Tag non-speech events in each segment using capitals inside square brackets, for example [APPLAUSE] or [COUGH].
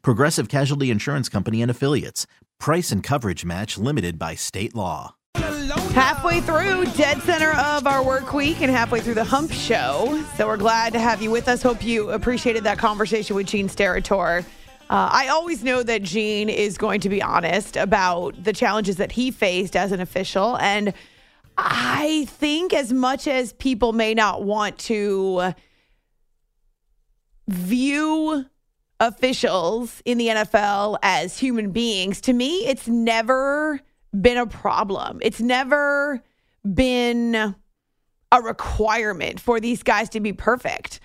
Progressive Casualty Insurance Company and Affiliates. Price and coverage match limited by state law. Halfway through, dead center of our work week, and halfway through the hump show. So we're glad to have you with us. Hope you appreciated that conversation with Gene Steratore. Uh, I always know that Gene is going to be honest about the challenges that he faced as an official. And I think, as much as people may not want to view officials in the NFL as human beings, to me, it's never been a problem. It's never been a requirement for these guys to be perfect.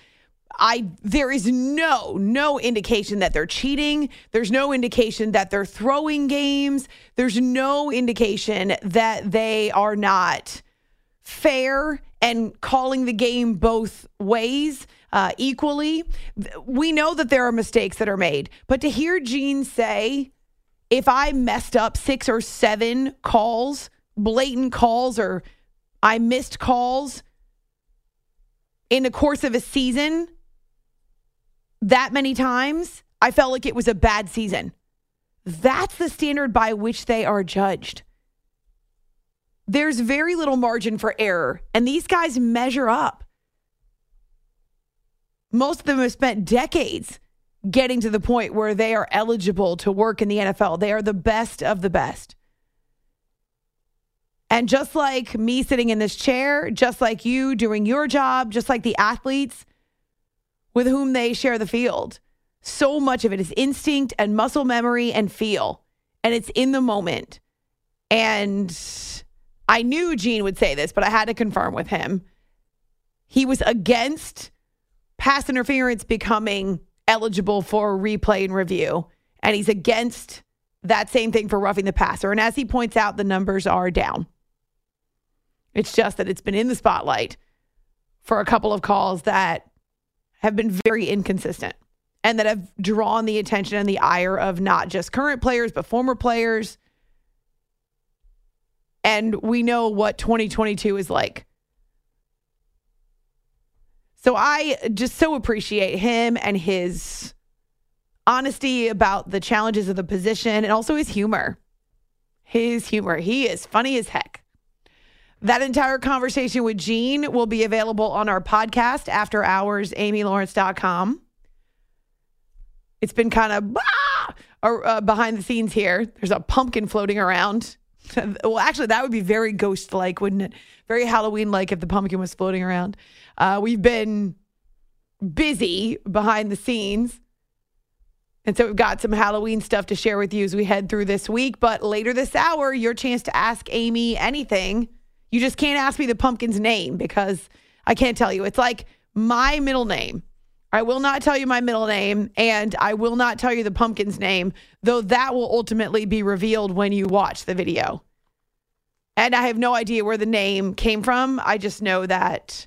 I there is no no indication that they're cheating. There's no indication that they're throwing games. There's no indication that they are not fair and calling the game both ways uh, equally. We know that there are mistakes that are made, but to hear Gene say, if I messed up six or seven calls, blatant calls, or I missed calls in the course of a season, that many times, I felt like it was a bad season. That's the standard by which they are judged. There's very little margin for error, and these guys measure up. Most of them have spent decades getting to the point where they are eligible to work in the NFL. They are the best of the best. And just like me sitting in this chair, just like you doing your job, just like the athletes, with whom they share the field. So much of it is instinct and muscle memory and feel, and it's in the moment. And I knew Gene would say this, but I had to confirm with him. He was against pass interference becoming eligible for replay and review, and he's against that same thing for roughing the passer. And as he points out, the numbers are down. It's just that it's been in the spotlight for a couple of calls that have been very inconsistent and that have drawn the attention and the ire of not just current players, but former players. And we know what 2022 is like. So I just so appreciate him and his honesty about the challenges of the position and also his humor. His humor. He is funny as heck. That entire conversation with Gene will be available on our podcast after hours, amylawrence.com. It's been kind of ah, uh, behind the scenes here. There's a pumpkin floating around. [LAUGHS] well, actually, that would be very ghost like, wouldn't it? Very Halloween like if the pumpkin was floating around. Uh, we've been busy behind the scenes. And so we've got some Halloween stuff to share with you as we head through this week. But later this hour, your chance to ask Amy anything you just can't ask me the pumpkin's name because I can't tell you. It's like my middle name. I will not tell you my middle name and I will not tell you the pumpkin's name, though that will ultimately be revealed when you watch the video. And I have no idea where the name came from. I just know that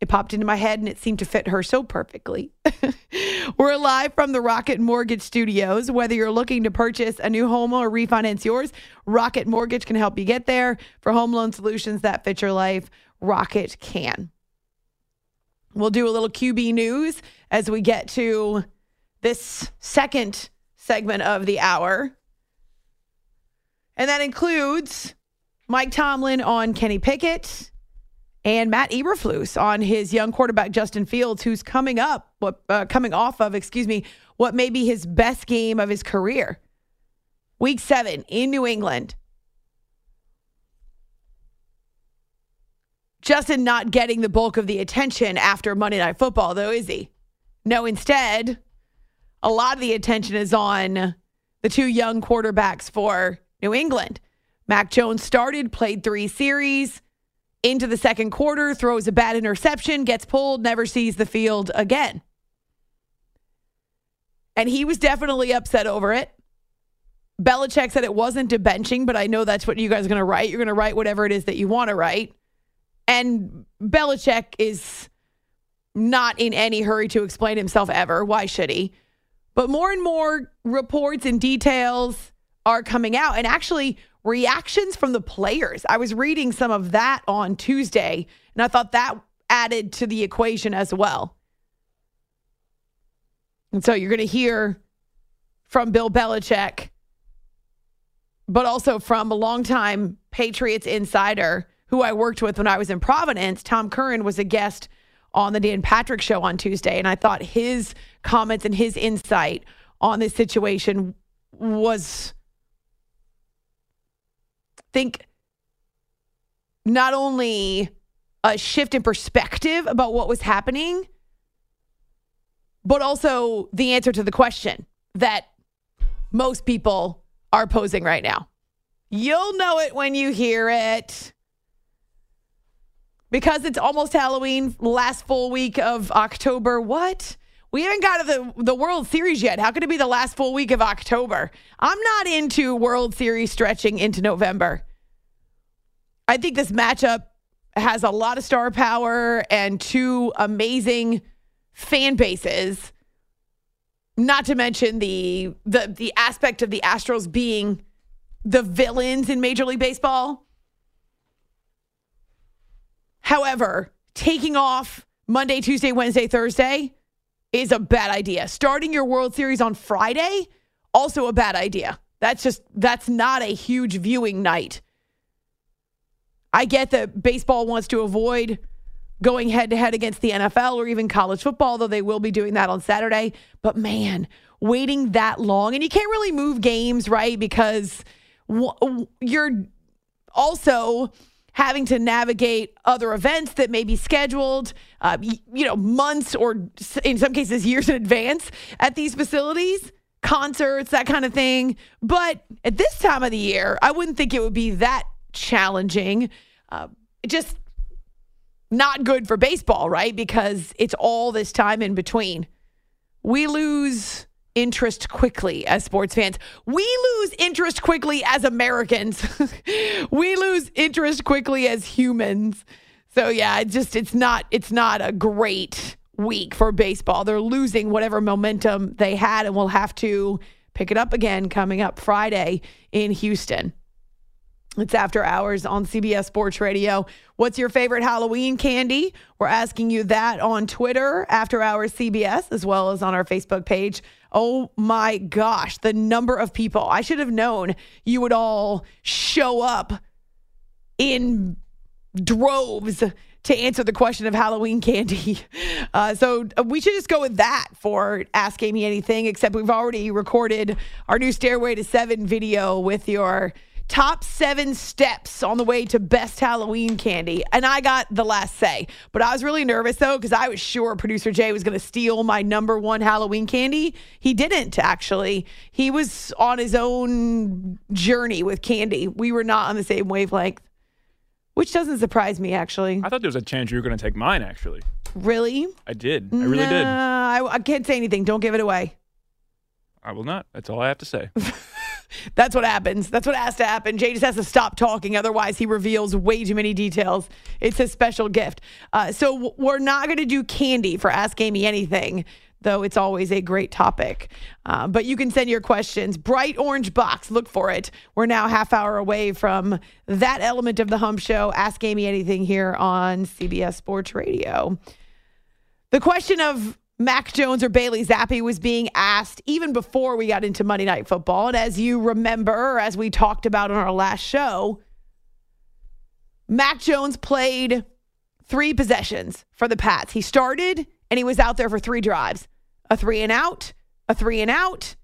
it popped into my head and it seemed to fit her so perfectly. [LAUGHS] We're live from the Rocket Mortgage Studios. Whether you're looking to purchase a new home or refinance yours, Rocket Mortgage can help you get there. For home loan solutions that fit your life, Rocket can. We'll do a little QB news as we get to this second segment of the hour. And that includes Mike Tomlin on Kenny Pickett and Matt Eberflus on his young quarterback Justin Fields, who's coming up, what uh, coming off of, excuse me, what may be his best game of his career. Week seven in New England. Justin not getting the bulk of the attention after Monday Night Football, though, is he? No, instead, a lot of the attention is on the two young quarterbacks for New England. Mac Jones started, played three series into the second quarter, throws a bad interception, gets pulled, never sees the field again. And he was definitely upset over it. Belichick said it wasn't a benching, but I know that's what you guys are going to write. You're going to write whatever it is that you want to write. And Belichick is not in any hurry to explain himself ever. Why should he? But more and more reports and details are coming out, and actually reactions from the players. I was reading some of that on Tuesday, and I thought that added to the equation as well. And so you're going to hear from Bill Belichick, but also from a longtime Patriots insider who I worked with when I was in Providence. Tom Curran was a guest on the Dan Patrick show on Tuesday, and I thought his comments and his insight on this situation was think not only a shift in perspective about what was happening, but also the answer to the question that most people are posing right now. You'll know it when you hear it. Because it's almost Halloween, last full week of October. What? We haven't got to the, the World Series yet. How could it be the last full week of October? I'm not into World Series stretching into November. I think this matchup has a lot of star power and two amazing fan bases. Not to mention the the the aspect of the Astros being the villains in Major League Baseball. However, taking off Monday, Tuesday, Wednesday, Thursday is a bad idea. Starting your World Series on Friday, also a bad idea. That's just, that's not a huge viewing night. I get that baseball wants to avoid going head to head against the NFL or even college football, though they will be doing that on Saturday. But man, waiting that long, and you can't really move games, right? Because you're also having to navigate other events that may be scheduled, uh, you know, months or in some cases years in advance at these facilities, concerts, that kind of thing. But at this time of the year, I wouldn't think it would be that challenging. Uh, just not good for baseball, right? Because it's all this time in between. We lose interest quickly as sports fans. We lose interest quickly as Americans. [LAUGHS] we lose interest quickly as humans. So yeah, it just it's not it's not a great week for baseball. They're losing whatever momentum they had and will have to pick it up again coming up Friday in Houston. It's after hours on CBS Sports Radio. What's your favorite Halloween candy? We're asking you that on Twitter, After Hours CBS, as well as on our Facebook page. Oh my gosh, the number of people. I should have known you would all show up in droves to answer the question of Halloween candy. [LAUGHS] Uh, so uh, we should just go with that for Ask Amy Anything, except we've already recorded our new Stairway to Seven video with your top seven steps on the way to best Halloween candy. And I got the last say. But I was really nervous though, because I was sure producer Jay was going to steal my number one Halloween candy. He didn't actually. He was on his own journey with candy. We were not on the same wavelength, which doesn't surprise me actually. I thought there was a chance you were going to take mine actually. Really? I did. I really nah, did. I, I can't say anything. Don't give it away. I will not. That's all I have to say. [LAUGHS] That's what happens. That's what has to happen. Jay just has to stop talking. Otherwise, he reveals way too many details. It's a special gift. Uh, so we're not going to do candy for Ask Amy Anything, though it's always a great topic. Uh, but you can send your questions. Bright orange box. Look for it. We're now half hour away from that element of the Hump Show. Ask Amy Anything here on CBS Sports Radio. The question of Mac Jones or Bailey Zappe was being asked even before we got into Monday Night Football. And as you remember, as we talked about on our last show, Mac Jones played three possessions for the Pats. He started and he was out there for three drives a three and out, a three and out,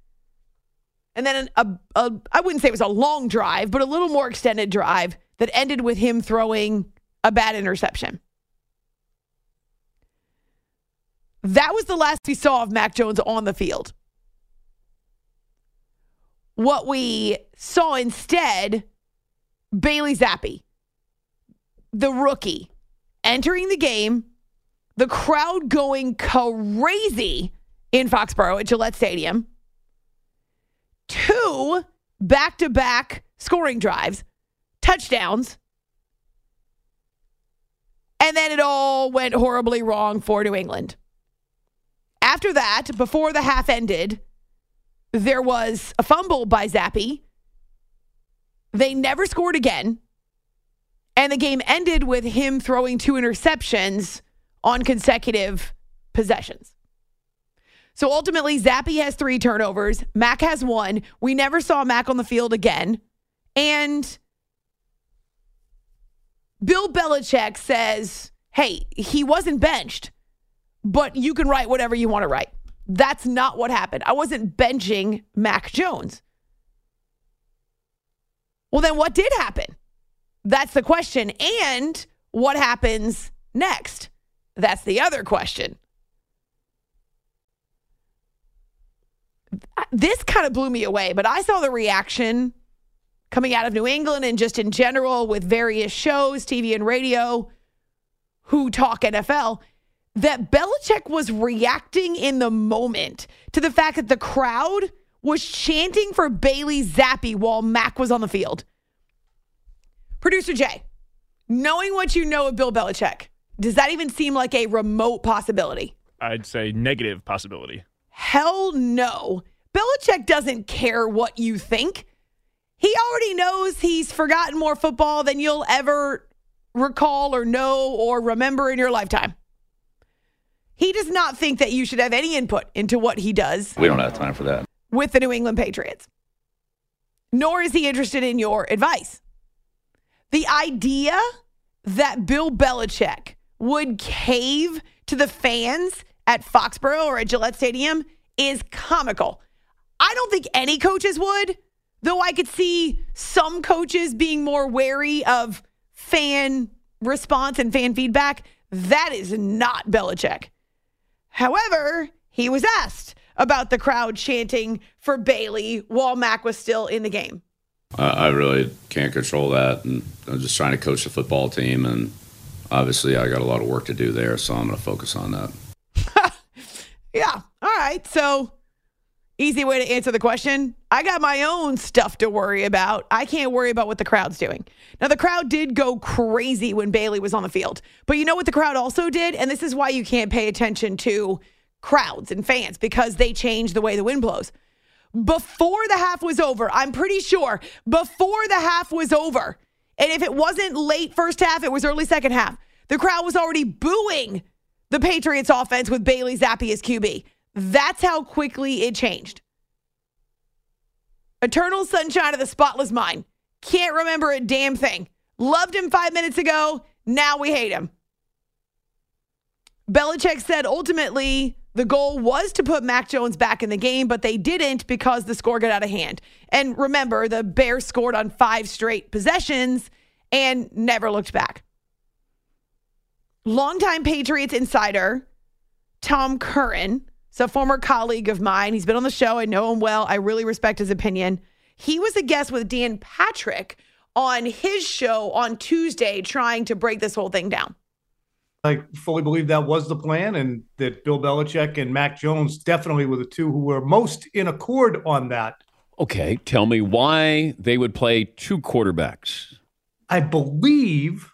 and then a, a I wouldn't say it was a long drive, but a little more extended drive that ended with him throwing a bad interception. That was the last we saw of Mac Jones on the field. What we saw instead, Bailey Zappe, the rookie, entering the game, the crowd going crazy in Foxborough at Gillette Stadium. Two back to back scoring drives, touchdowns. And then it all went horribly wrong for New England. After that, before the half ended, there was a fumble by Zappe. They never scored again. And the game ended with him throwing two interceptions on consecutive possessions. So ultimately, Zappe has three turnovers. Mac has one. We never saw Mac on the field again. And Bill Belichick says, hey, he wasn't benched, but you can write whatever you want to write. That's not what happened. I wasn't benching Mac Jones. Well, then what did happen? That's the question. And what happens next? That's the other question. Uh, this kind of blew me away, but I saw the reaction coming out of New England and just in general with various shows, TV and radio, who talk NFL, that Belichick was reacting in the moment to the fact that the crowd was chanting for Bailey Zappe while Mac was on the field. Producer Jay, knowing what you know of Bill Belichick, does that even seem like a remote possibility? I'd say negative possibility. Hell no. Belichick doesn't care what you think. He already knows he's forgotten more football than you'll ever recall or know or remember in your lifetime. He does not think that you should have any input into what he does. We don't have time for that. With the New England Patriots. Nor is he interested in your advice. The idea that Bill Belichick would cave to the fans at Foxborough or at Gillette Stadium is comical. I don't think any coaches would, though I could see some coaches being more wary of fan response and fan feedback. That is not Belichick. However, he was asked about the crowd chanting for Bailey while Mac was still in the game. I really can't control that, and I'm just trying to coach the football team, and obviously I got a lot of work to do there, so I'm going to focus on that. [LAUGHS] yeah. All right. So Easy way to answer the question. I got my own stuff to worry about. I can't worry about what the crowd's doing. Now, the crowd did go crazy when Bailey was on the field. But you know what the crowd also did? And this is why you can't pay attention to crowds and fans because they change the way the wind blows. Before the half was over, I'm pretty sure before the half was over, and if it wasn't late first half, it was early second half, the crowd was already booing the Patriots offense with Bailey Zappe as QB. That's how quickly it changed. Eternal sunshine of the spotless mind. Can't remember a damn thing. Loved him five minutes ago. Now we hate him. Belichick said ultimately the goal was to put Mac Jones back in the game, but they didn't because the score got out of hand. And remember, the Bears scored on five straight possessions and never looked back. Longtime Patriots insider Tom Curran it's a former colleague of mine. He's been on the show. I know him well. I really respect his opinion. He was a guest with Dan Patrick on his show on Tuesday trying to break this whole thing down. I fully believe that was the plan and that Bill Belichick and Mac Jones definitely were the two who were most in accord on that. Okay, tell me why they would play two quarterbacks. I believe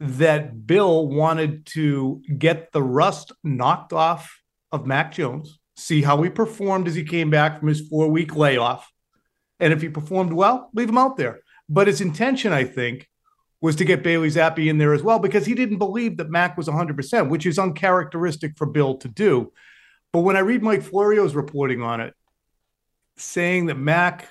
that Bill wanted to get the rust knocked off of Mac Jones, see how he performed as he came back from his four week layoff. And if he performed well, leave him out there. But his intention, I think, was to get Bailey Zappe in there as well because he didn't believe that Mac was 100%, which is uncharacteristic for Bill to do. But when I read Mike Florio's reporting on it, saying that Mac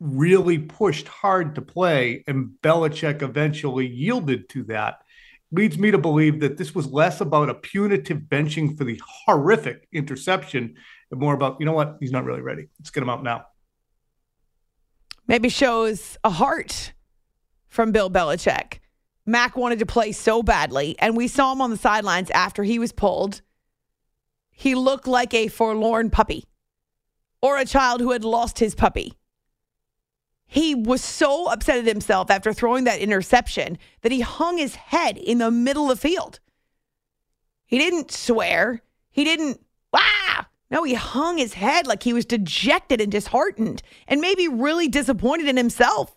really pushed hard to play and Belichick eventually yielded to that, leads me to believe that this was less about a punitive benching for the horrific interception and more about, you know what, he's not really ready. Let's get him out now. maybe shows a heart from Bill Belichick. Mac wanted to play so badly, and we saw him on the sidelines after he was pulled. He looked like a forlorn puppy or a child who had lost his puppy. He was so upset at himself after throwing that interception that he hung his head in the middle of the field. He didn't swear. He didn't, ah! No, he hung his head like he was dejected and disheartened and maybe really disappointed in himself.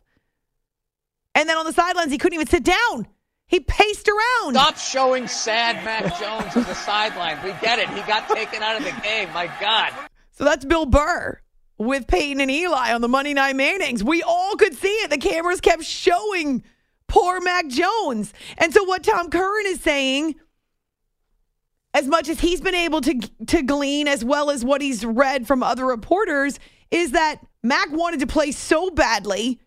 And then on the sidelines, he couldn't even sit down. He paced around. Stop showing sad Mac Jones on the sideline. We get it. He got taken out of the game. My God. So that's Bill Burr with Peyton and Eli on the Monday Night Mayonnaise. We all could see it. The cameras kept showing poor Mac Jones. And so what Tom Curran is saying, as much as he's been able to to glean as well as what he's read from other reporters, is that Mac wanted to play so badly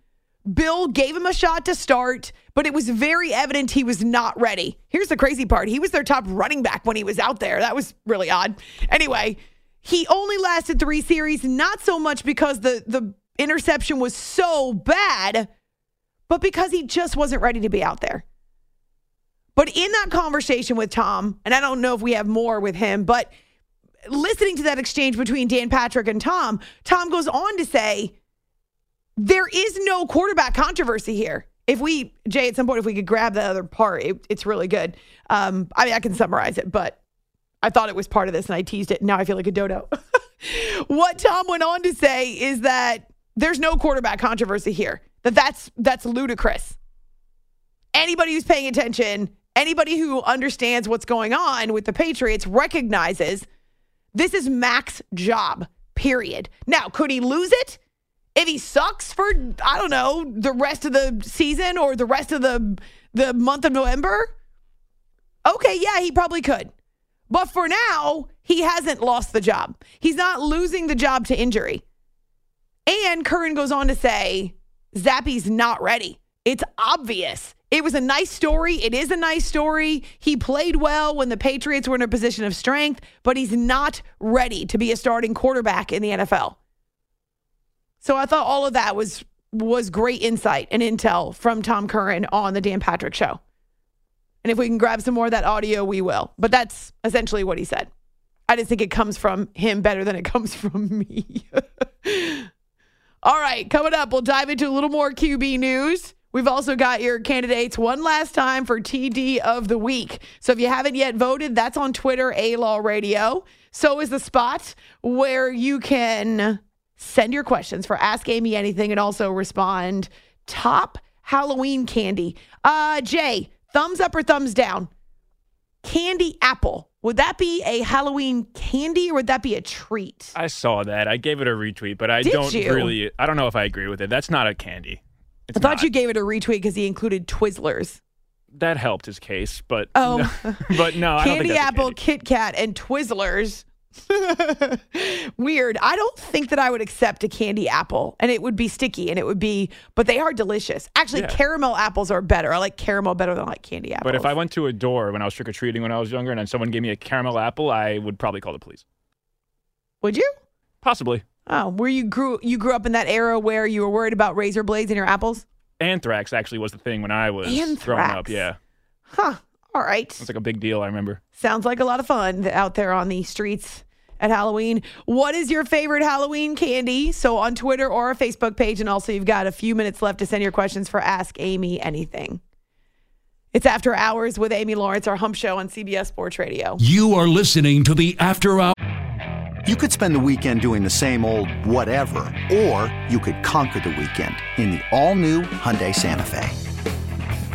Bill gave him a shot to start, but it was very evident he was not ready. Here's the crazy part he was their top running back when he was out there. That was really odd. Anyway, he only lasted three series, not so much because the, the interception was so bad, but because he just wasn't ready to be out there. But in that conversation with Tom, and I don't know if we have more with him, but listening to that exchange between Dan Patrick and Tom, Tom goes on to say, there is no quarterback controversy here. If we, Jay, at some point, if we could grab that other part, it, it's really good. Um, I mean, I can summarize it, but I thought it was part of this and I teased it. Now I feel like a dodo. [LAUGHS] what Tom went on to say is that there's no quarterback controversy here. That that's that's ludicrous. Anybody who's paying attention, anybody who understands what's going on with the Patriots recognizes this is Mac's job. Period. Now, could he lose it? if he sucks for I don't know the rest of the season or the rest of the the month of November, okay, yeah, he probably could. But for now, he hasn't lost the job. He's not losing the job to injury. And Curran goes on to say, Zappe's not ready. It's obvious. It was a nice story. It is a nice story. He played well when the Patriots were in a position of strength, but he's not ready to be a starting quarterback in the NFL. So I thought all of that was was great insight and intel from Tom Curran on the Dan Patrick show. And if we can grab some more of that audio, we will. But that's essentially what he said. I just think it comes from him better than it [LAUGHS] comes from me. [LAUGHS] All right, coming up, we'll dive into a little more QB news. We've also got your candidates one last time for TD of the week. So if you haven't yet voted, that's on Twitter, A Law Radio. So is the spot where you can Send your questions for Ask Amy Anything and also respond top Halloween candy. Uh, Jay, thumbs up or thumbs down? Candy apple. Would that be a Halloween candy or would that be a treat? I saw that. I gave it a retweet, but I Did don't you? really. I don't know if I agree with it. That's not a candy. It's I thought not. you gave it a retweet because he included Twizzlers. that helped his case, but Oh. [LAUGHS] but no, I don't think Candy apple, candy. Kit Kat, and Twizzlers. [LAUGHS] Weird. I don't think that I would accept a candy apple and it would be sticky and it would be, but they are delicious. Actually, Yeah. caramel apples are better. I like caramel better than I like candy apples. But if I went to a door when I was trick or treating when I was younger, and then someone gave me a caramel apple, I would probably call the police. would you? Possibly. Oh, where you grew you grew up in that era where you were worried about razor blades in your apples? Anthrax actually was the thing when I was growing Anthrax. up. Yeah, Huh. All right. it was like a big deal. I remember. Sounds like a lot of fun out there on the streets at Halloween. What is your favorite Halloween candy? So on Twitter or our Facebook page. And also, you've got a few minutes left to send your questions for Ask Amy Anything. It's After Hours with Amy Lawrence, our hump show on CBS Sports Radio. You are listening to the After Hours. You could spend the weekend doing the same old whatever, or you could conquer the weekend in the all-new Hyundai Santa Fe.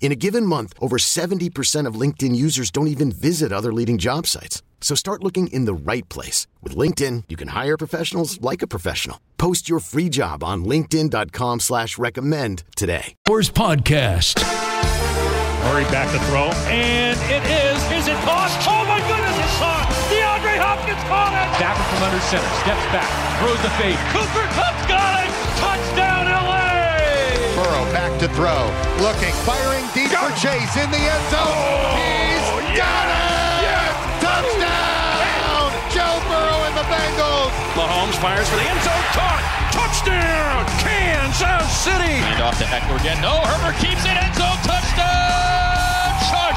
In a given month, over 70% of LinkedIn users don't even visit other leading job sites. So start looking in the right place. With LinkedIn, you can hire professionals like a professional. Post your free job on linkedin.com slash recommend today. Hours Podcast. Murray back to throw, and it is. Is it caught? Oh my goodness, it's caught! DeAndre Hopkins caught it! Stafford from under center, steps back, throws the fade. Cooper back to throw, looking, firing deep for Chase in the end zone. Oh, He's got it! Touchdown! Joe Burrow and the Bengals. Mahomes fires for the end zone, caught! Touchdown! Kansas City! Hand off to Ekeler again. No, Herbert keeps it. End zone touchdown!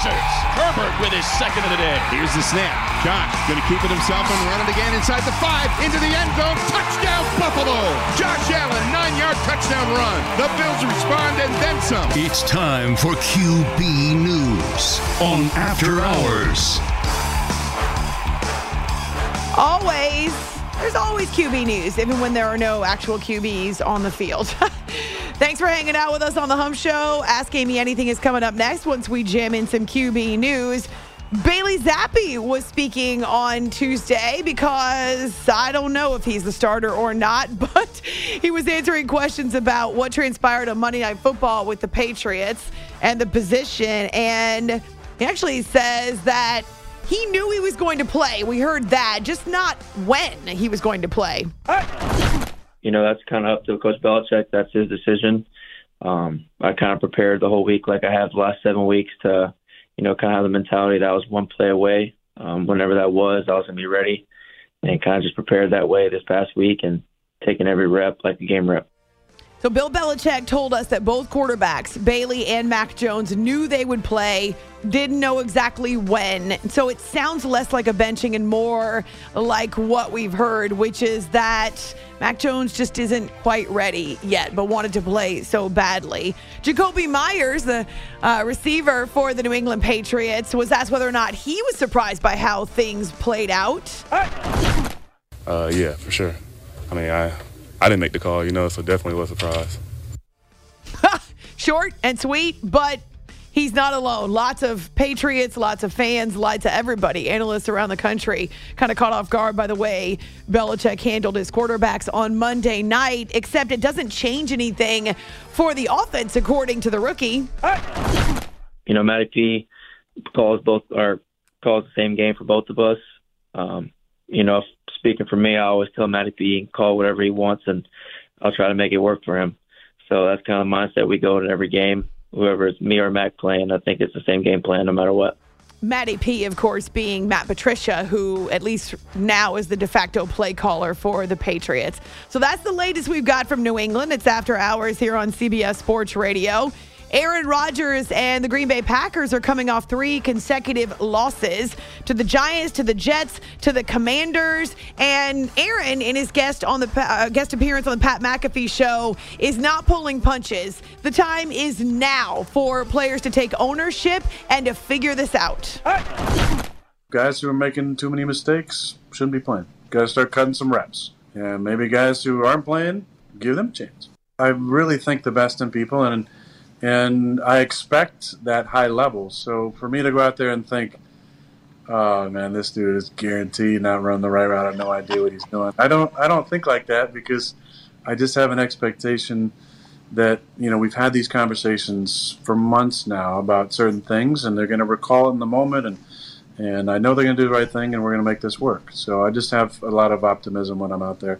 Chargers. Herbert with his second of the day. Here's the snap. Josh going to keep it himself and run it again inside the five, into the end zone. Touchdown Buffalo! Josh Allen, nine-yard touchdown run. The Bills respond and then some. It's time for QB News on After Hours. Always. There's always QB news, even when there are no actual QBs on the field. [LAUGHS] Thanks for hanging out with us on the Hum Show. Ask Amy Anything is coming up next once we jam in some QB news. Bailey Zappe was speaking on Tuesday because I don't know if he's the starter or not, [LAUGHS] but he was answering questions about what transpired on Monday Night Football with the Patriots and the position. And he actually says that he knew he was going to play. We heard that, just not when he was going to play. You know, that's kind of up to Coach Belichick. That's his decision. Um, I kind of prepared the whole week, like I have the last seven weeks, to, you know, kind of have the mentality that I was one play away. Um, whenever that was, I was going to be ready and kind of just prepared that way this past week and taking every rep like a game rep. So Bill Belichick told us that both quarterbacks, Bailey and Mac Jones, knew they would play, didn't know exactly when. So it sounds less like a benching and more like what we've heard, which is that Mac Jones just isn't quite ready yet, but wanted to play so badly. Jakobi Meyers, the uh, receiver for the New England Patriots, was asked whether or not he was surprised by how things played out. Uh, yeah, for sure. I mean, I I didn't make the call, you know, so definitely was a surprise. [LAUGHS] Short and sweet, but he's not alone. Lots of Patriots, lots of fans, lots of everybody, analysts around the country, kind of caught off guard by the way Belichick handled his quarterbacks on Monday night, except it doesn't change anything for the offense, according to the rookie. You know, Matty P calls both or calls the same game for both of us. Um, you know, speaking for me, I always tell Matty P he can call whatever he wants, and I'll try to make it work for him. So that's kind of the mindset we go in every game. Whoever it's me or Mac playing, I think it's the same game plan no matter what. Matty P, of course, being Matt Patricia, who at least now is the de facto play caller for the Patriots. So that's the latest we've got from New England. It's after hours here on CBS Sports Radio. Aaron Rodgers and the Green Bay Packers are coming off three consecutive losses to the Giants, to the Jets, to the Commanders. And Aaron, in his guest on the uh, guest appearance on the Pat McAfee show, is not pulling punches. The time is now for players to take ownership and to figure this out. Guys who are making too many mistakes shouldn't be playing. Got to start cutting some reps. And maybe guys who aren't playing, give them a chance. I really think the best in people, and and I expect that high level. So for me to go out there and think, oh man, this dude is guaranteed not run the right route. I have no idea what he's doing. I don't. I don't think like that because I just have an expectation that you know we've had these conversations for months now about certain things, and they're going to recall it in the moment, and and I know they're going to do the right thing, and we're going to make this work. So I just have a lot of optimism when I'm out there.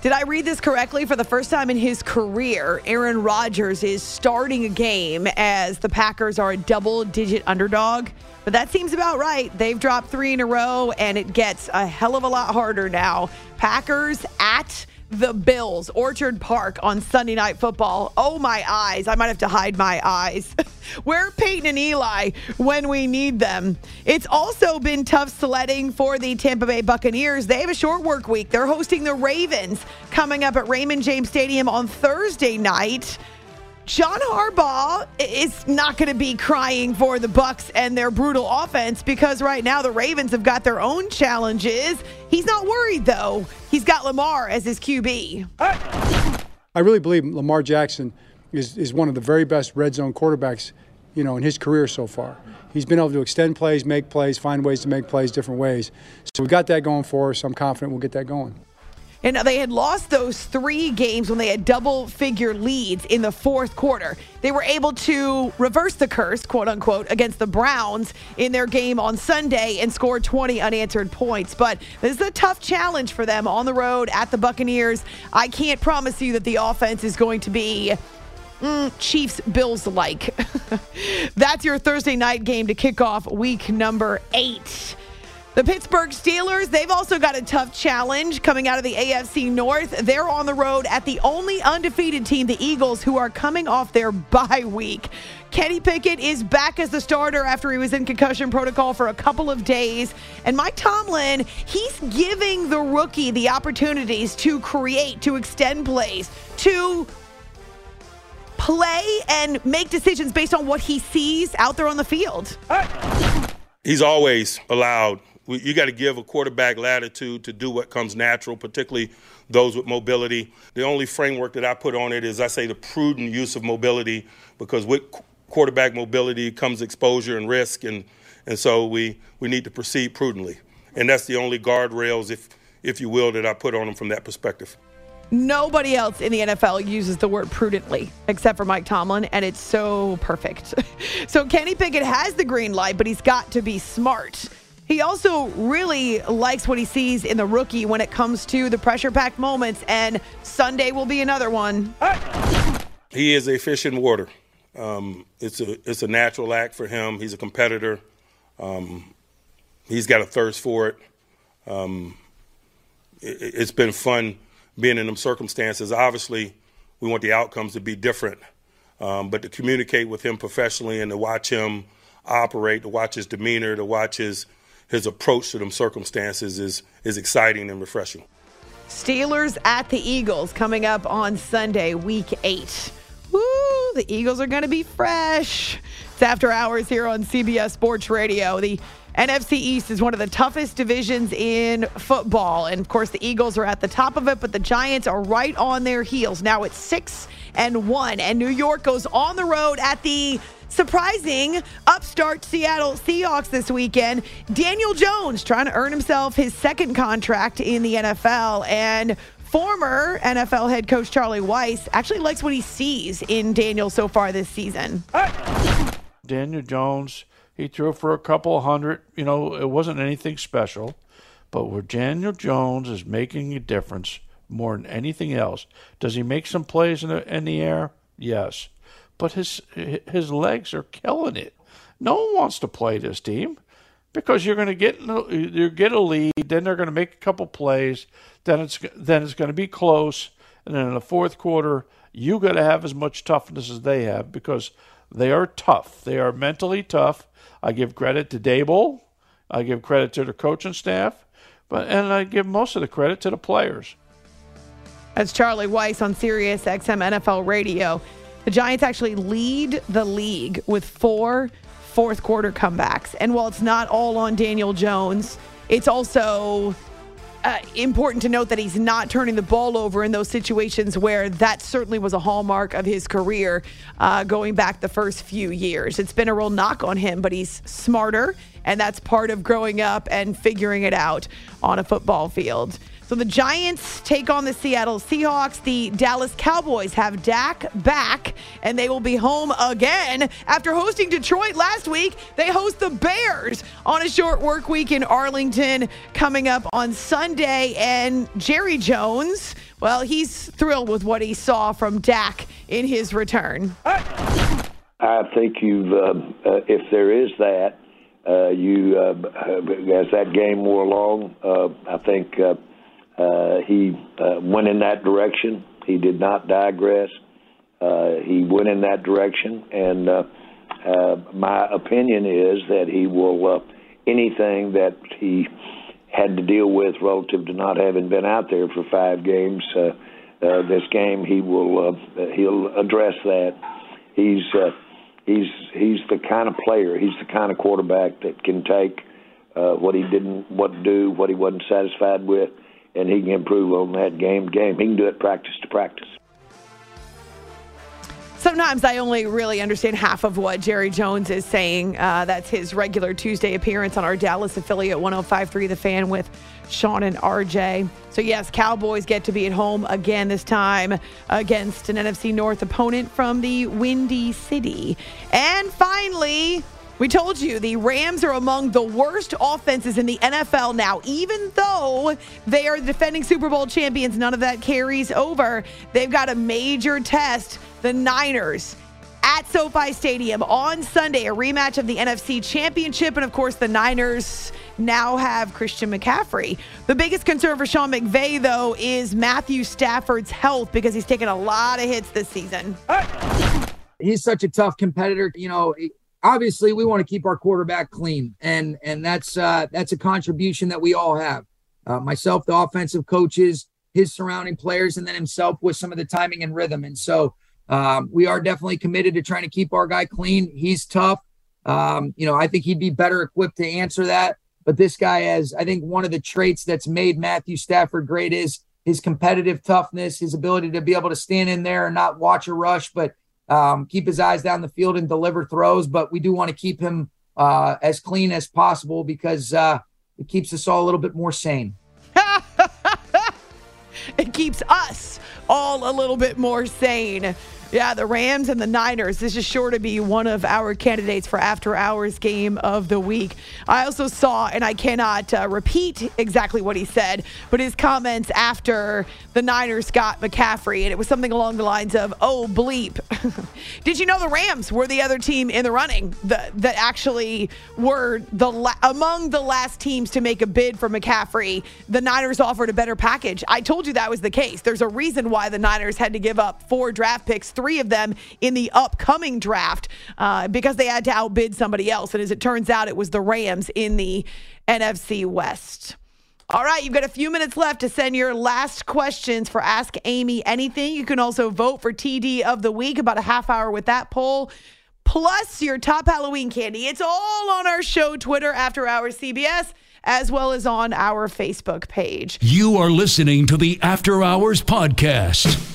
Did I read this correctly? For the first time in his career, Aaron Rodgers is starting a game as the Packers are a double digit underdog. But that seems about right. They've dropped three in a row, and it gets a hell of a lot harder now. Packers at the Bills, Orchard Park on Sunday Night Football. Oh, my eyes. I might have to hide my eyes. [LAUGHS] Where Peyton and Eli when we need them? It's also been tough sledding for the Tampa Bay Buccaneers. They have a short work week. They're hosting the Ravens coming up at Raymond James Stadium on Thursday night. John Harbaugh is not going to be crying for the Bucs and their brutal offense because right now the Ravens have got their own challenges. He's not worried though. He's got Lamar as his QB. I really believe Lamar Jackson is, is one of the very best red zone quarterbacks, you know, in his career so far. He's been able to extend plays, make plays, find ways to make plays different ways. So we've got that going for us. I'm confident we'll get that going. And they had lost those three games when they had double figure leads in the fourth quarter. They were able to reverse the curse, quote unquote, against the Browns in their game on Sunday and scored 20 unanswered points. But this is a tough challenge for them on the road at the Buccaneers. I can't promise you that the offense is going to be Mm, Chiefs Bills like. [LAUGHS] That's your Thursday night game to kick off week number eight. The Pittsburgh Steelers, they've also got a tough challenge coming out of the AFC North. They're on the road at the only undefeated team, the Eagles, who are coming off their bye week. Kenny Pickett is back as the starter after he was in concussion protocol for a couple of days. And Mike Tomlin, he's giving the rookie the opportunities to create, to extend plays, to play and make decisions based on what he sees out there on the field. He's always allowed. You got to give a quarterback latitude to do what comes natural, particularly those with mobility. The only framework that I put on it is I say the prudent use of mobility because with quarterback mobility comes exposure and risk, and, and so we, we need to proceed prudently. And that's the only guardrails, if, if you will, that I put on them from that perspective. Nobody else in the NFL uses the word prudently except for Mike Tomlin, and it's so perfect. [LAUGHS] so Kenny Pickett has the green light, but he's got to be smart. He also really likes what he sees in the rookie when it comes to the pressure packed moments, and Sunday will be another one. He is a fish in water. Um, it's a it's a natural act for him. He's a competitor. Um, he's got a thirst for it. Um, it. It's been fun being in them circumstances. Obviously, we want the outcomes to be different, um, but to communicate with him professionally and to watch him operate, to watch his demeanor, to watch his his approach to them circumstances is is exciting and refreshing. Steelers at the Eagles coming up on Sunday, week eight. Woo! The Eagles are going to be fresh. It's after hours here on CBS Sports Radio. The NFC East is one of the toughest divisions in football. And of course, the Eagles are at the top of it, but the Giants are right on their heels. Now it's six and one. And New York goes on the road at the surprising upstart Seattle Seahawks this weekend. Daniel Jones trying to earn himself his second contract in the NFL. And former NFL head coach Charlie Weis actually likes what he sees in Daniel so far this season. Daniel Jones he threw for a couple hundred. You know, it wasn't anything special. But where Daniel Jones is making a difference more than anything else, does he make some plays in the, in the air? Yes. But his his legs are killing it. No one wants to play this team because you're going to get you get a lead, then they're going to make a couple plays, then it's then it's going to be close, and then in the fourth quarter you got to have as much toughness as they have because they are tough. They are mentally tough. I give credit to Daboll. I give credit to the coaching staff, but and I give most of the credit to the players. That's Charlie Weis on Sirius XM NFL Radio. The Giants actually lead the league with four fourth quarter comebacks. And while it's not all on Daniel Jones, it's also uh, important to note that he's not turning the ball over in those situations where that certainly was a hallmark of his career uh, going back the first few years. It's been a real knock on him, but he's smarter, and that's part of growing up and figuring it out on a football field. So the Giants take on the Seattle Seahawks. The Dallas Cowboys have Dak back, and they will be home again after hosting Detroit last week. They host the Bears on a short work week in Arlington coming up on Sunday. And Jerry Jones, well, he's thrilled with what he saw from Dak in his return. I think you've, uh, uh, if there is that, uh, you uh, as that game wore along, uh, I think uh, uh, he uh, went in that direction. He did not digress. Uh, he went in that direction, and uh, uh, my opinion is that he will uh, anything that he had to deal with relative to not having been out there for five games. Uh, uh, this game, he will uh, he'll address that. he's uh, he's he's the kind of player, he's the kind of quarterback that can take uh, what he didn't what do, what he wasn't satisfied with, and he can improve on that game to game. He can do it practice to practice. Sometimes I only really understand half of what Jerry Jones is saying. Uh, that's his regular Tuesday appearance on our Dallas affiliate 1053 The Fan with Shan and RJ. So, yes, Cowboys get to be at home again, this time against an NFC North opponent from the Windy City. And finally, we told you the Rams are among the worst offenses in the NFL now. Even though they are the defending Super Bowl champions, none of that carries over. They've got a major test the Niners at SoFi Stadium on Sunday, a rematch of the NFC Championship. And of course, the Niners now have Christian McCaffrey. The biggest concern for Sean McVay, though, is Matthew Stafford's health because he's taken a lot of hits this season. He's such a tough competitor. You know, obviously we want to keep our quarterback clean and and that's uh that's a contribution that we all have uh, myself the offensive coaches his surrounding players and then himself with some of the timing and rhythm and so um, we are definitely committed to trying to keep our guy clean. He's tough. Um, you know, I think he'd be better equipped to answer that. But this guy has, I think, one of the traits that's made Matthew Stafford great is his competitive toughness, his ability to be able to stand in there and not watch a rush, but um, keep his eyes down the field and deliver throws. But we do want to keep him uh, as clean as possible because uh, it keeps us all a little bit more sane. [LAUGHS] it keeps us all a little bit more sane. Yeah, the Rams and the Niners. This is sure to be one of our candidates for after hours game of the week. I also saw, and I cannot uh, repeat exactly what he said, but his comments after the Niners got McCaffrey, and it was something along the lines of, "Oh bleep." [LAUGHS] Did you know the Rams were the other team in the running that that actually were the la- among the last teams to make a bid for McCaffrey? The Niners offered a better package. I told you that was the case. There's a reason why the Niners had to give up four draft picks three of them in the upcoming draft uh, because they had to outbid somebody else. And as it turns out, it was the Rams in the NFC West. All right, you've got a few minutes left to send your last questions for Ask Amy Anything. You can also vote for TD of the Week, about a half hour with that poll, plus your top Halloween candy. It's all on our show, Twitter, After Hours CBS, as well as on our Facebook page. You are listening to the After Hours Podcast.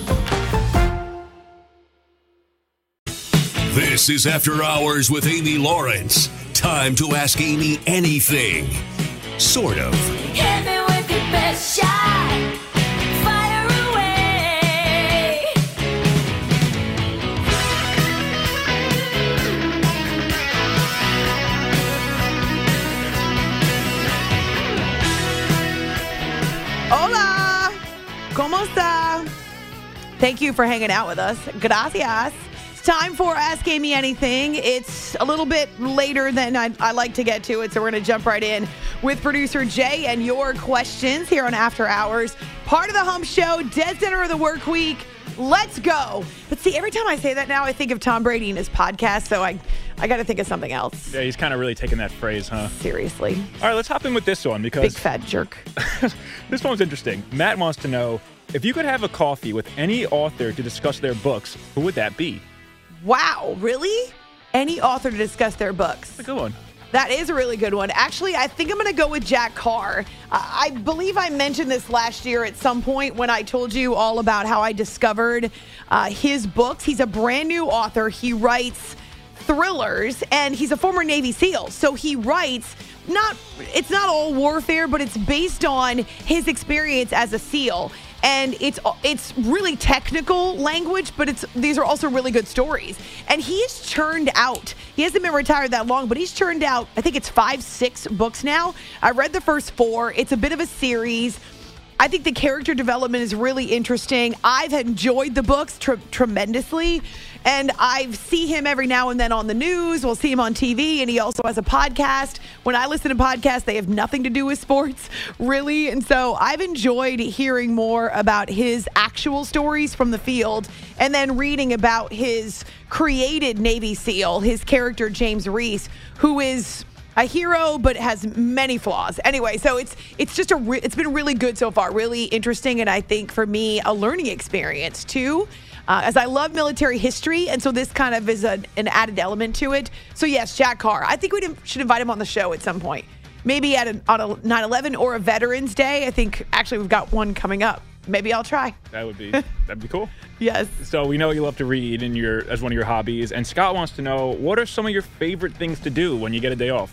This is After Hours with Amy Lawrence. Time to ask Amy anything. Sort of. Hit me with your best shot. Fire away. Hola. ¿Cómo está? Thank you for hanging out with us. Gracias. It's time for Ask Amy Anything. It's a little bit later than I, I like to get to it, so we're going to jump right in with producer Jay and your questions here on After Hours. Part of the Hump Show, Dead Center of the Work Week. Let's go. But see, every time I say that now, I think of Tom Brady and his podcast. So I, I got to think of something else. Yeah, he's kind of really taking that phrase, huh? Seriously. All right, let's hop in with this one because Big fat jerk. [LAUGHS] this one's interesting. Matt wants to know if you could have a coffee with any author to discuss their books, who would that be? Wow, really? Any author to discuss their books? That's a good one. That is a really good one. Actually, I think I'm going to go with Jack Carr. I I believe I mentioned this last year at some point when I told you all about how I discovered uh, his books. He's a brand new author. He writes thrillers and he's a former Navy SEAL. So he writes not it's not all warfare, but it's based on his experience as a SEAL. And it's it's really technical language, but it's these are also really good stories. And he's churned out. He hasn't been retired that long, but he's churned out. I think it's five, six books now. I read the first four. It's a bit of a series. I think the character development is really interesting. I've enjoyed the books tre- tremendously. And I see him every now and then on the news. We'll see him on TV, and he also has a podcast. When I listen to podcasts, they have nothing to do with sports, [LAUGHS] really. And so I've enjoyed hearing more about his actual stories from the field and then reading about his created Navy SEAL, his character, James Reece, who is a hero but has many flaws. Anyway so it's it's just a re- it's been really good so far really interesting and i think for me a learning experience too. Uh, as i love military history and so this kind of is a, an added element to it. So yes jack carr. I think we should invite him on the show at some point. Maybe at an, on a 9-11 or a veterans day. I think actually we've got one coming up maybe i'll try That would be [LAUGHS] that'd be cool. yes So we know you love to read in your as one of your hobbies, and Scott wants to know what are some of your favorite things to do when you get a day off.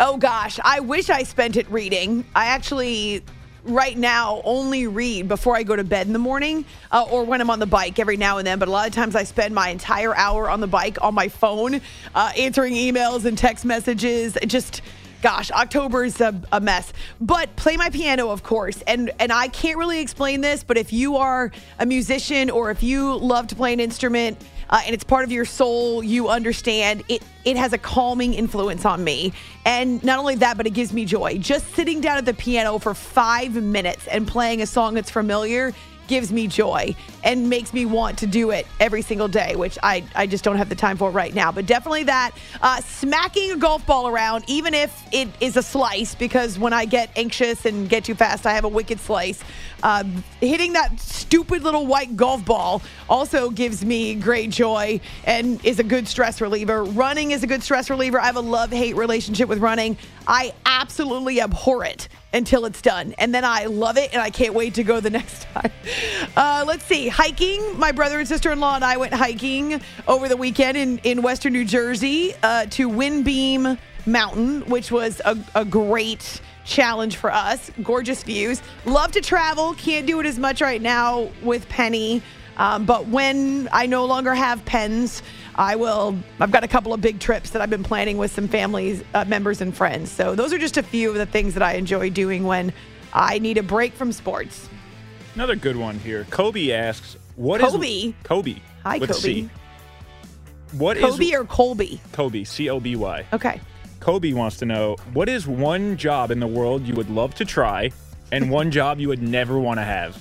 Oh gosh, I wish I spent it reading. I actually right now only read before I go to bed in the morning uh, or when I'm on the bike every now and then. But a lot of times I spend my entire hour on the bike on my phone, uh, answering emails and text messages. It Just gosh, October is a, a mess. But play my piano, of course. And and I can't really explain this, but if you are a musician or if you love to play an instrument uh, and it's part of your soul, you understand it. It has a calming influence on me, and not only that, but it gives me joy. Just sitting down at the piano for five minutes and playing a song that's familiar gives me joy and makes me want to do it every single day, which I, I just don't have the time for right now. But definitely that. Uh, smacking a golf ball around, even if it is a slice, because when I get anxious and get too fast, I have a wicked slice. Uh, hitting that stupid little white golf ball also gives me great joy and is a good stress reliever. Running is a good stress reliever. I have a love hate relationship with running. I absolutely abhor it until it's done. And then I love it and I can't wait to go the [LAUGHS] next time. Uh, let's see. Hiking. My brother and sister in law and I went hiking over the weekend in, in Western New Jersey uh, to Windbeam Mountain, which was a, a great challenge for us. Gorgeous views. Love to travel. Can't do it as much right now with Penny. Um, but when I no longer have pens, I will. I've got a couple of big trips that I've been planning with some families, uh, members, and friends. So those are just a few of the things that I enjoy doing when I need a break from sports. Another good one here. Kobe asks, "What is Kobe? Kobe? Hi, Kobe. C. What is Kobe or Colby? Kobe? C O B Y. Okay. Kobe wants to know what is one job in the world you would love to try, and one job you would never want to have.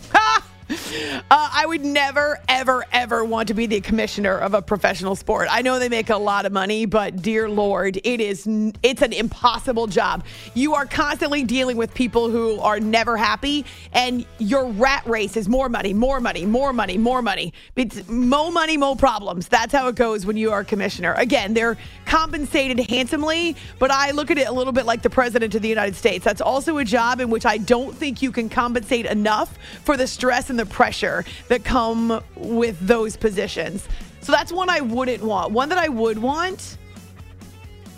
[LAUGHS] Uh, I would never, ever, ever want to be the commissioner of a professional sport. I know they make a lot of money, but dear Lord, it is it's an impossible job. You are constantly dealing with people who are never happy, and your rat race is more money, more money, more money, more money. It's more money, more problems. That's how it goes when you are commissioner. Again, they're compensated handsomely, but I look at it a little bit like the president of the United States. That's also a job in which I don't think you can compensate enough for the stress and the pressure that come with those positions. So that's one I wouldn't want. One that I would want.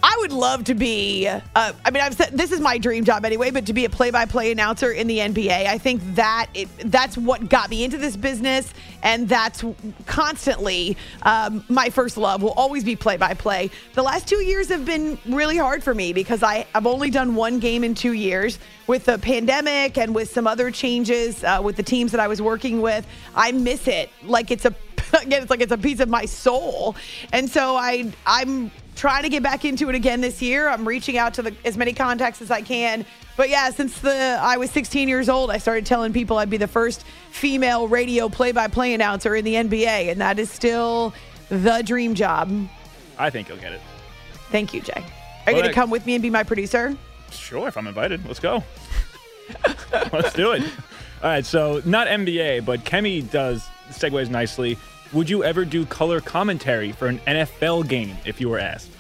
I would love to be. Uh, I mean, I've said this is my dream job anyway, but to be a play-by-play announcer in the NBA, I think that it, that's what got me into this business, and that's constantly um, my first love. Will always be play-by-play. The last two years have been really hard for me because I I've only done one game in two years with the pandemic and with some other changes uh, with the teams that I was working with. I miss it like it's a [LAUGHS] again it's like it's a piece of my soul and so i i'm trying to get back into it again this year. I'm reaching out to the, as many contacts as I can. But yeah, since the I was 16 years old, I started telling people I'd be the first female radio play-by-play announcer in the NBA, and that is still the dream job. I think you'll get it. Thank you, Jay. Are you going to come with me and be my producer? Sure, if I'm invited. Let's go. Let's do it. [LAUGHS] All right, so not NBA, but Kemi does segues nicely. Would you ever do color commentary for an NFL game if you were asked?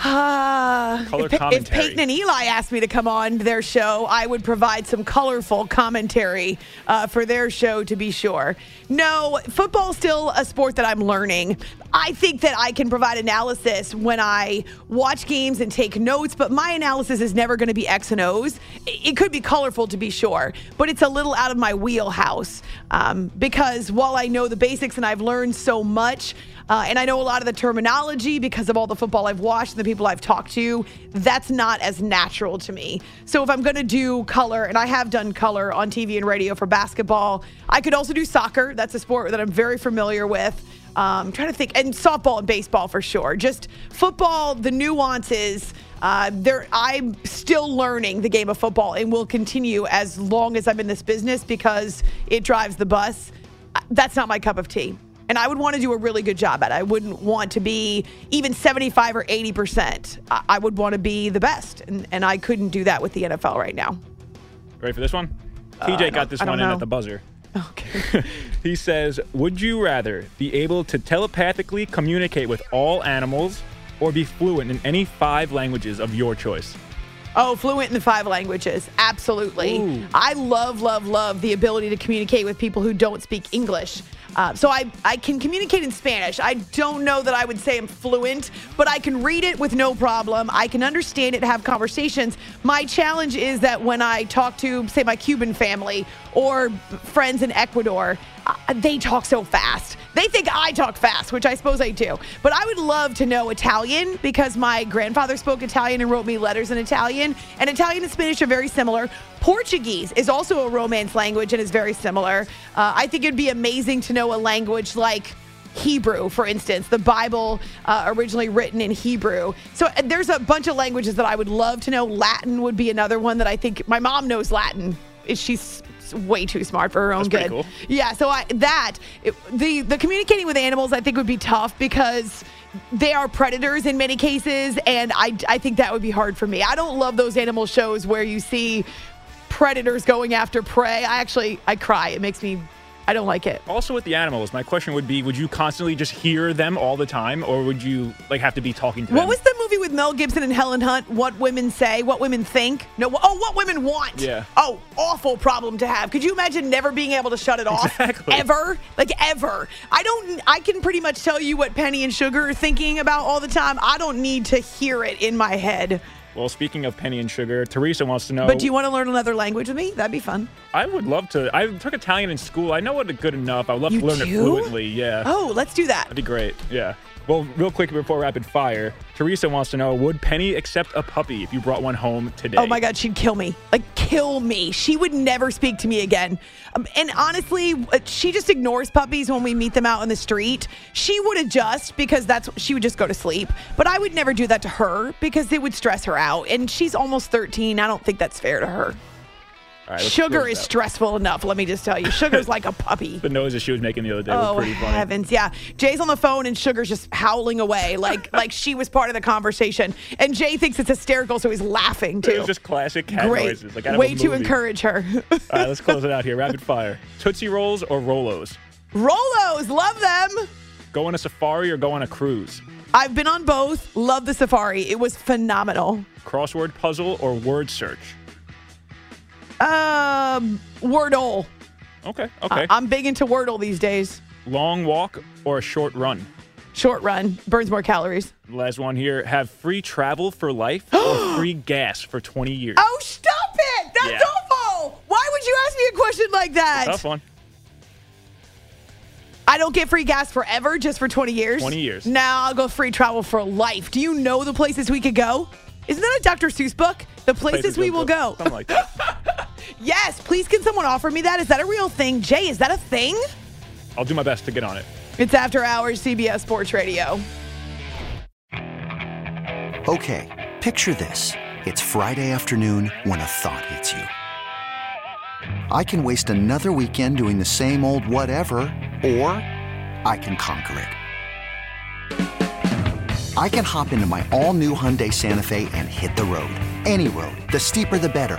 Ah, Color if, Pa- if. Peyton and Eli asked me to come on their show, I would provide some colorful commentary uh, for their show to be sure. No, football's still a sport that I'm learning. I think that I can provide analysis when I watch games and take notes, but my analysis is never going to be X and O's. It it could be colorful to be sure, but it's a little out of my wheelhouse um, because while I know the basics and I've learned so much, uh, and I know a lot of the terminology because of all the football I've watched and the people I've talked to. That's not as natural to me. So if I'm going to do color, and I have done color on TV and radio for basketball, I could also do soccer. That's a sport that I'm very familiar with. Um, I'm trying to think, and softball and baseball for sure. Just football, the nuances. Uh, there, I'm still learning the game of football, and will continue as long as I'm in this business because it drives the bus. Uh, That's not my cup of tea. And I would want to do a really good job at it. I wouldn't want to be even 75 or 80%. I I would want to be the best. And, and I couldn't do that with the NFL right now. Ready for this one? Uh, TJ got this one in at the buzzer. Okay. [LAUGHS] he says, Would you rather be able to telepathically communicate with all animals or be fluent in any five languages of your choice? Oh, fluent in the five languages. Absolutely. I love, love, love the ability to communicate with people who don't speak English. Uh, so I, I can communicate in Spanish. I don't know that I would say I'm fluent, but I can read it with no problem. I can understand it, have conversations. My challenge is that when I talk to, say, my Cuban family or friends in Ecuador, uh, they talk so fast. They think I talk fast, which I suppose I do. But I would love to know Italian because my grandfather spoke Italian and wrote me letters in Italian. And Italian and Spanish are very similar. Portuguese is also a Romance language and is very similar. Uh, I think it'd be amazing to know a language like. Hebrew, for instance, the Bible uh, originally written in Hebrew. So uh, there's a bunch of languages that I would love to know. Latin would be another one that I think my mom knows Latin. She's way too smart for her own That's good. cool. Yeah, so I that it, the the communicating with animals I think would be tough because they are predators in many cases and I I think that would be hard for me. I don't love those animal shows where you see predators going after prey. I actually I cry. It makes me I don't like it. Also, with the animals, my question would be: Would you constantly just hear them all the time, or would you like have to be talking to What them? What was the movie with Mel Gibson and Helen Hunt? What women say, what women think? No, oh, what women want. Yeah. Oh, awful problem to have. Could you imagine never being able to shut it off? Exactly. Ever? Like ever. I don't I can pretty much tell you what Penny and Sugar are thinking about all the time. I don't need to hear it in my head. Well, speaking of Penny and Sugar, Teresa wants to know. But do you want to learn another language with me? That'd be fun. I would love to. I took Italian in school. I know it good enough. I would love You to learn it fluently. Yeah. Oh, let's do that. That'd be great. Yeah. Well, real quick before rapid fire, Teresa wants to know: Would Penny accept a puppy if you brought one home today? Oh my God, she'd kill me. Like, kill me. She would never speak to me again. Um, and honestly, uh, she just ignores puppies when we meet them out in the street. She would adjust because that's she would just go to sleep. But I would never do that to her because it would stress her out. And she's almost 13. I don't think that's fair to her. Right, Sugar is stressful enough, let me just tell you. Sugar's like a puppy. [LAUGHS] The noises she was making the other day Oh were pretty funny. heavens, yeah. Jay's on the phone and Sugar's just howling away, like [LAUGHS] like she was part of the conversation. And Jay thinks it's hysterical, so he's laughing too. It was just classic cat Great. noises. Like Way to encourage her. All right, let's close it out [LAUGHS] here. Rapid fire: Tootsie Rolls or Rolos? Rolos, love them. Go on a safari or go on a cruise? I've been on both. Love the safari. It was phenomenal. Crossword puzzle or word search? Um, Wordle. Okay, okay. I- I'm big into Wordle these days. Long walk or a short run? Short run burns more calories. Last one here: Have free travel for life [GASPS] or free gas for 20 years? Oh, stop it! That's Yeah. awful. Why would you ask me a question like that? Tough one. I don't get free gas forever, just for 20 years. 20 years. Now I'll go free travel for life. Do you know the places we could go? Isn't that a Dr. Seuss book? The places, we will go. Something like that. [LAUGHS] Yes, please. Can someone offer me that? Is that a real thing? Jay, is that a thing? I'll do my best to get on it. It's After Hours, CBS Sports Radio. Okay, picture this. It's Friday afternoon when a thought hits you. I can waste another weekend doing the same old whatever, or I can conquer it. I can hop into my all new Hyundai Santa Fe and hit the road. Any road. The steeper, the better.